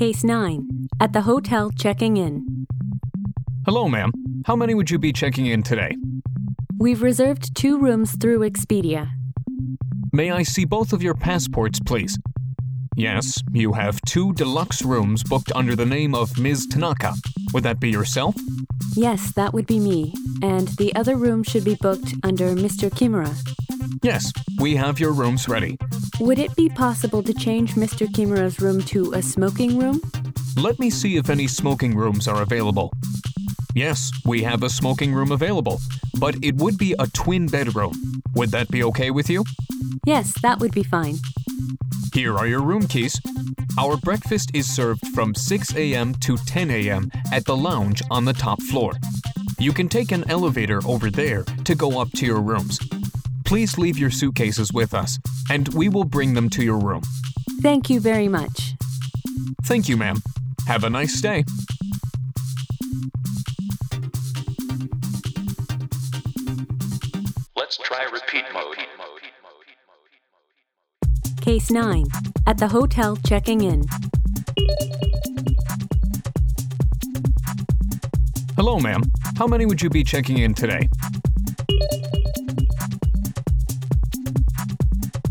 Case 9. At the hotel checking in. Hello, ma'am. How many would you be checking in today? We've reserved two rooms through Expedia. May I see both of your passports, please? Yes, you have two deluxe rooms booked under the name of Ms. Tanaka. Would that be yourself? Yes, that would be me. And the other room should be booked under Mr. Kimura. Yes, we have your rooms ready. Would it be possible to change Mr. Kimura's room to a smoking room? Let me see if any smoking rooms are available. Yes, we have a smoking room available, but it would be a twin bedroom. Would that be okay with you? Yes, that would be fine. Here are your room keys. Our breakfast is served from 6 a.m. to 10 a.m. at the lounge on the top floor. You can take an elevator over there to go up to your rooms. Please leave your suitcases with us, and we will bring them to your room. Thank you very much. Thank you, ma'am. Have a nice day. Let's try repeat mode. Case 9. At the hotel checking in. Hello, ma'am. How many would you be checking in today?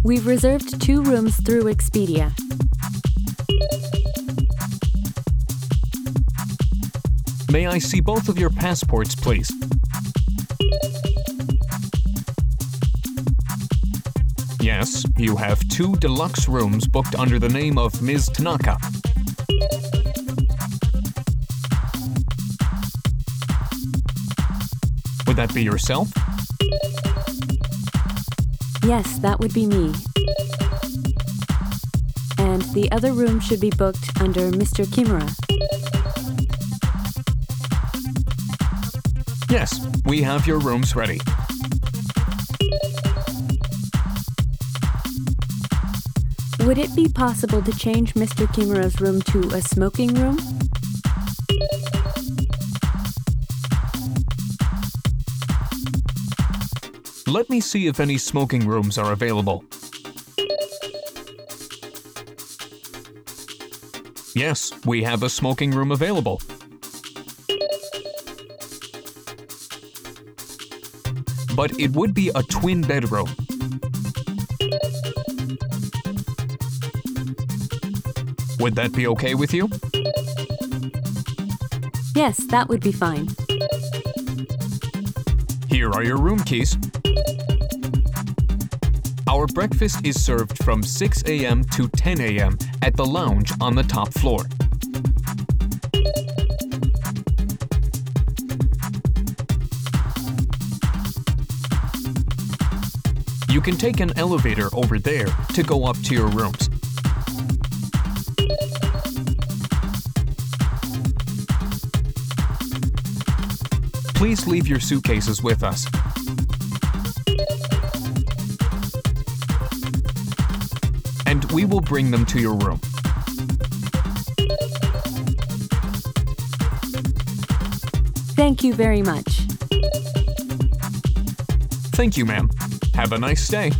We've reserved two rooms through Expedia. May I see both of your passports, please? Yes, you have two deluxe rooms booked under the name of Ms. Tanaka. Would that be yourself? Yes, that would be me. And the other room should be booked under Mr. Kimura. Yes, we have your rooms ready. Would it be possible to change Mr. Kimura's room to a smoking room? Let me see if any smoking rooms are available. Yes, we have a smoking room available. But it would be a twin bedroom. Would that be okay with you? Yes, that would be fine. Here are your room keys. Our breakfast is served from 6 a.m. to 10 a.m. at the lounge on the top floor. You can take an elevator over there to go up to your rooms. Please leave your suitcases with us. And we will bring them to your room. Thank you very much. Thank you, ma'am. Have a nice day.